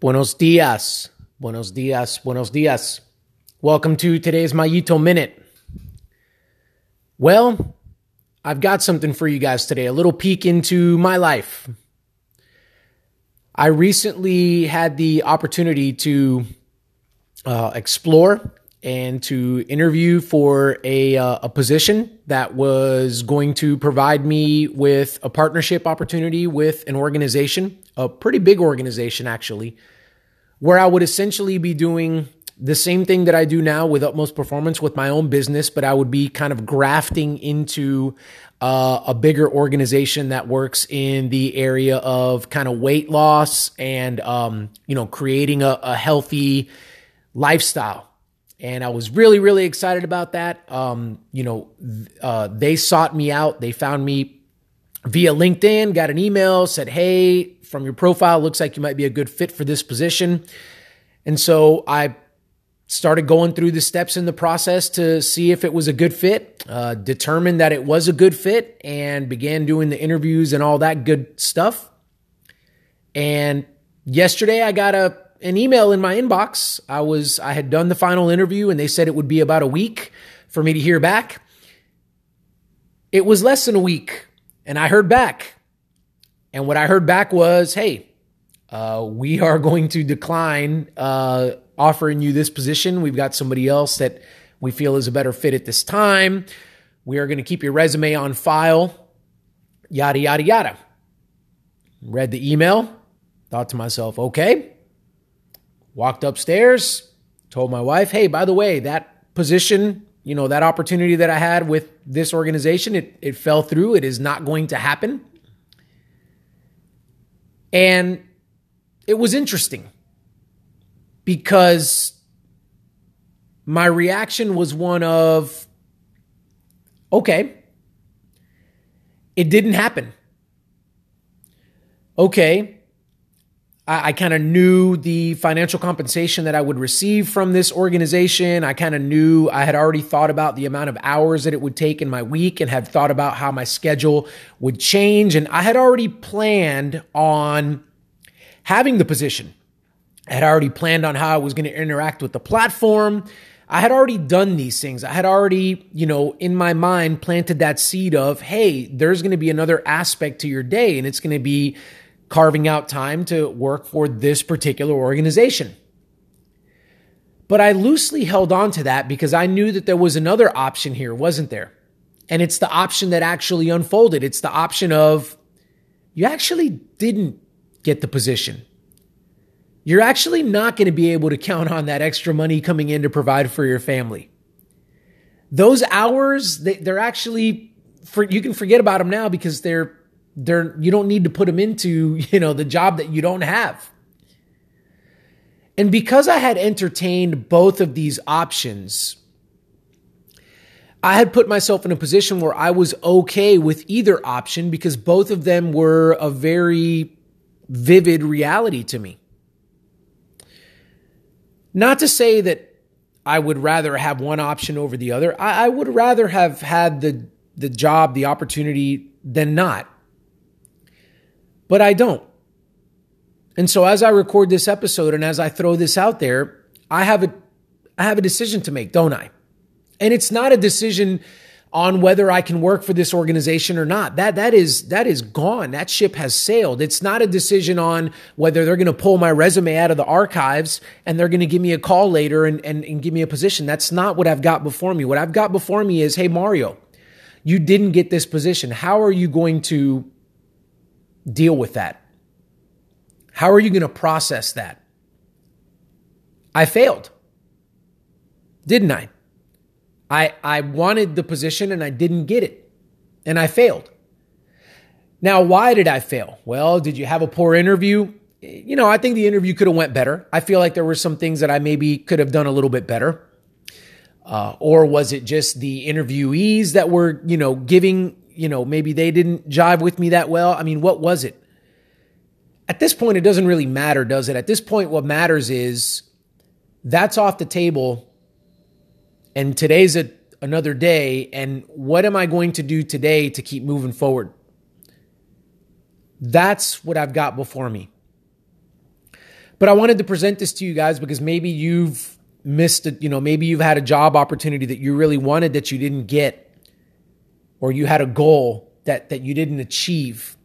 Buenos dias. Buenos dias. Buenos dias. Welcome to today's Mayito Minute. Well, I've got something for you guys today, a little peek into my life. I recently had the opportunity to uh, explore and to interview for a, uh, a position that was going to provide me with a partnership opportunity with an organization, a pretty big organization actually, where I would essentially be doing the same thing that I do now with utmost performance with my own business, but I would be kind of grafting into uh, a bigger organization that works in the area of kind of weight loss and um, you know creating a, a healthy lifestyle and I was really, really excited about that. Um, you know, uh, they sought me out. They found me via LinkedIn, got an email, said, Hey, from your profile, looks like you might be a good fit for this position. And so I started going through the steps in the process to see if it was a good fit, uh, determined that it was a good fit, and began doing the interviews and all that good stuff. And yesterday I got a an email in my inbox. I was I had done the final interview and they said it would be about a week for me to hear back. It was less than a week and I heard back. And what I heard back was, "Hey, uh, we are going to decline uh, offering you this position. We've got somebody else that we feel is a better fit at this time. We are going to keep your resume on file." Yada yada yada. Read the email, thought to myself, "Okay, Walked upstairs, told my wife, hey, by the way, that position, you know, that opportunity that I had with this organization, it, it fell through. It is not going to happen. And it was interesting because my reaction was one of, okay, it didn't happen. Okay, I, I kind of knew the financial compensation that I would receive from this organization. I kind of knew I had already thought about the amount of hours that it would take in my week and had thought about how my schedule would change. And I had already planned on having the position. I had already planned on how I was going to interact with the platform. I had already done these things. I had already, you know, in my mind planted that seed of, hey, there's going to be another aspect to your day and it's going to be carving out time to work for this particular organization. But I loosely held on to that because I knew that there was another option here, wasn't there? And it's the option that actually unfolded. It's the option of you actually didn't get the position. You're actually not going to be able to count on that extra money coming in to provide for your family. Those hours, they're actually, for, you can forget about them now because they're they're you don't need to put them into you know the job that you don't have. And because i had entertained both of these options i had put myself in a position where i was okay with either option because both of them were a very vivid reality to me. Not to say that i would rather have one option over the other. I, I would rather have had the the job the opportunity than not but I don't. And so as I record this episode and as I throw this out there, I have a I have a decision to make, don't I? And it's not a decision on whether I can work for this organization or not. That that is that is gone. That ship has sailed. It's not a decision on whether they're going to pull my resume out of the archives and they're going to give me a call later and, and, and give me a position. That's not what I've got before me. What I've got before me is, hey Mario, you didn't get this position. How are you going to deal with that? How are you going to process that? I failed. Didn't I? I I wanted the position and I didn't get it. And I failed. Now, why did I fail? Well, did you have a poor interview? You know, I think the interview could have went better. I feel like there were some things that I maybe could have done a little bit better. Uh, or was it just the interviewees that were, you know, giving you know, maybe they didn't jive with me that well. I mean, what was it? At this point, it doesn't really matter, does it? At this point, what matters is that's off the table. And today's a, another day. And what am I going to do today to keep moving forward? That's what I've got before me. But I wanted to present this to you guys because maybe you've missed it, you know, maybe you've had a job opportunity that you really wanted that you didn't get, or you had a goal that that you didn't achieve.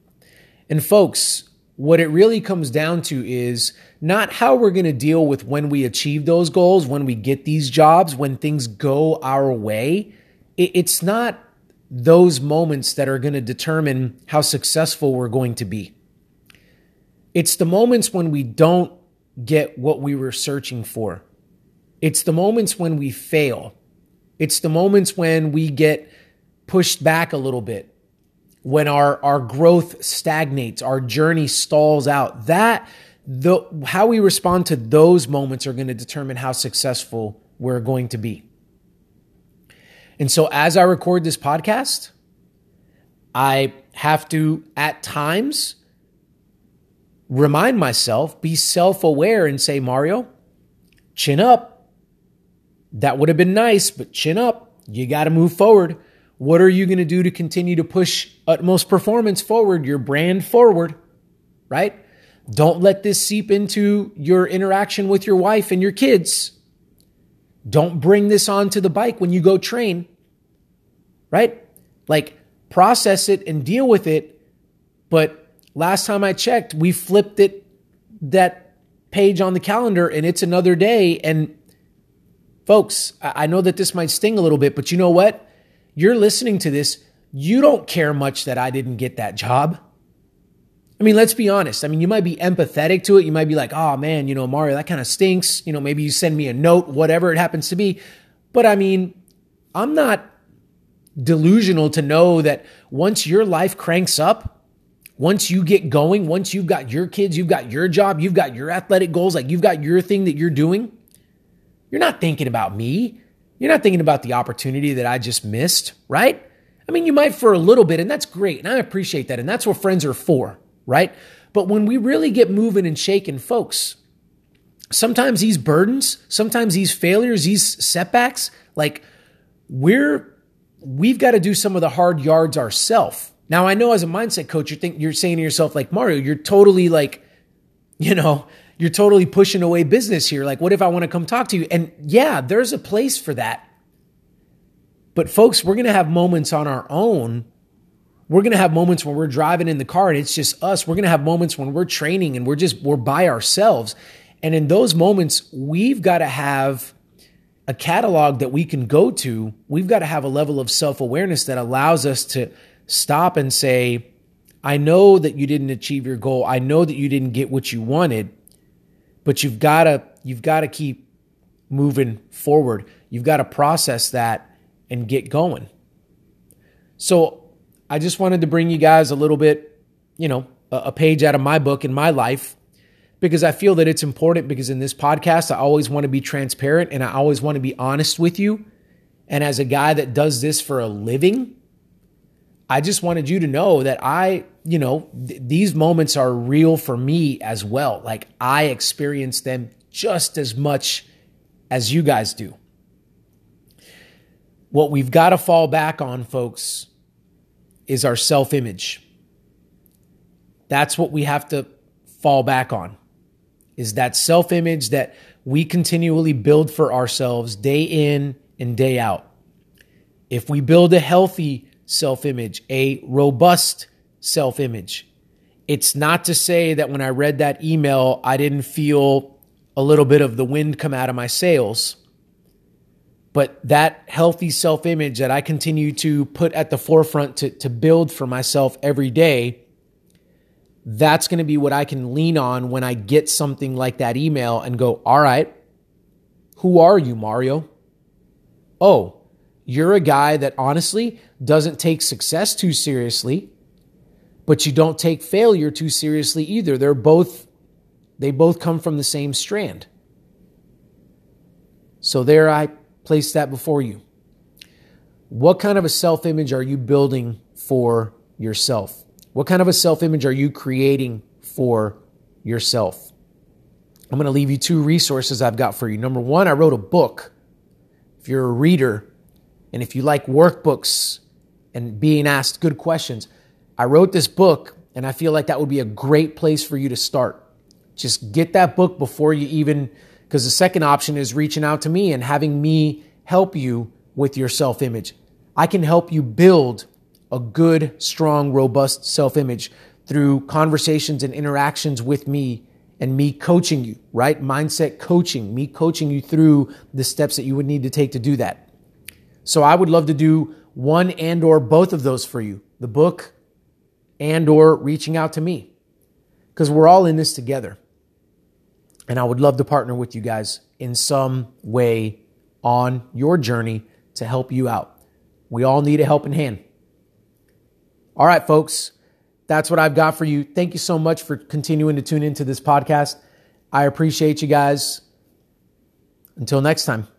And folks, what it really comes down to is not how we're going to deal with when we achieve those goals, when we get these jobs, when things go our way. It's not those moments that are going to determine how successful we're going to be. It's the moments when we don't get what we were searching for. It's the moments when we fail. It's the moments when we get pushed back a little bit when our, our growth stagnates, our journey stalls out, that the how we respond to those moments are going to determine how successful we're going to be. And so as I record this podcast, I have to at times remind myself, be self-aware and say, Mario, chin up. That would have been nice, but chin up. You got to move forward. What are you going to do to continue to push utmost performance forward, your brand forward, right? Don't let this seep into your interaction with your wife and your kids. Don't bring this onto the bike when you go train, right? Like process it and deal with it. But last time I checked, we flipped it, that page on the calendar, and it's another day. And folks, I know that this might sting a little bit, but you know what? You're listening to this, you don't care much that I didn't get that job. I mean, let's be honest. I mean, you might be empathetic to it. You might be like, oh man, you know, Mario, that kind of stinks. You know, maybe you send me a note, whatever it happens to be. But I mean, I'm not delusional to know that once your life cranks up, once you get going, once you've got your kids, you've got your job, you've got your athletic goals, like you've got your thing that you're doing, you're not thinking about me. You're not thinking about the opportunity that I just missed, right? I mean, you might for a little bit, and that's great. And I appreciate that. And that's what friends are for, right? But when we really get moving and shaking, folks, sometimes these burdens, sometimes these failures, these setbacks, like we're, we've got to do some of the hard yards ourselves. Now, I know as a mindset coach, you're, think, you're saying to yourself, like, Mario, you're totally like, you know, you're totally pushing away business here. Like, what if I want to come talk to you? And yeah, there's a place for that. But folks, we're going to have moments on our own. We're going to have moments when we're driving in the car and it's just us. We're going to have moments when we're training and we're just, we're by ourselves. And in those moments, we've got to have a catalog that we can go to. We've got to have a level of self awareness that allows us to stop and say, I know that you didn't achieve your goal. I know that you didn't get what you wanted but you've got to you've got to keep moving forward. You've got to process that and get going. So, I just wanted to bring you guys a little bit, you know, a page out of my book in my life because I feel that it's important because in this podcast I always want to be transparent and I always want to be honest with you. And as a guy that does this for a living, I just wanted you to know that I, you know, th- these moments are real for me as well. Like I experience them just as much as you guys do. What we've got to fall back on, folks, is our self image. That's what we have to fall back on, is that self image that we continually build for ourselves day in and day out. If we build a healthy self image, a robust self image. It's not to say that when I read that email, I didn't feel a little bit of the wind come out of my sails. But that healthy self image that I continue to put at the forefront to, to build for myself every day, that's going to be what I can lean on when I get something like that email and go, all right, who are you, Mario? Oh, you're a guy that honestly doesn't take success too seriously, but you don't take failure too seriously either. They're both they both come from the same strand. So there I place that before you. What kind of a self-image are you building for yourself? What kind of a self-image are you creating for yourself? I'm going to leave you two resources I've got for you. Number 1, I wrote a book. If you're a reader, and if you like workbooks and being asked good questions, I wrote this book and I feel like that would be a great place for you to start. Just get that book before you even, because the second option is reaching out to me and having me help you with your self image. I can help you build a good, strong, robust self image through conversations and interactions with me and me coaching you, right? Mindset coaching, me coaching you through the steps that you would need to take to do that. So I would love to do one and or both of those for you. The book and or reaching out to me. Cuz we're all in this together. And I would love to partner with you guys in some way on your journey to help you out. We all need a helping hand. All right, folks, that's what I've got for you. Thank you so much for continuing to tune into this podcast. I appreciate you guys. Until next time.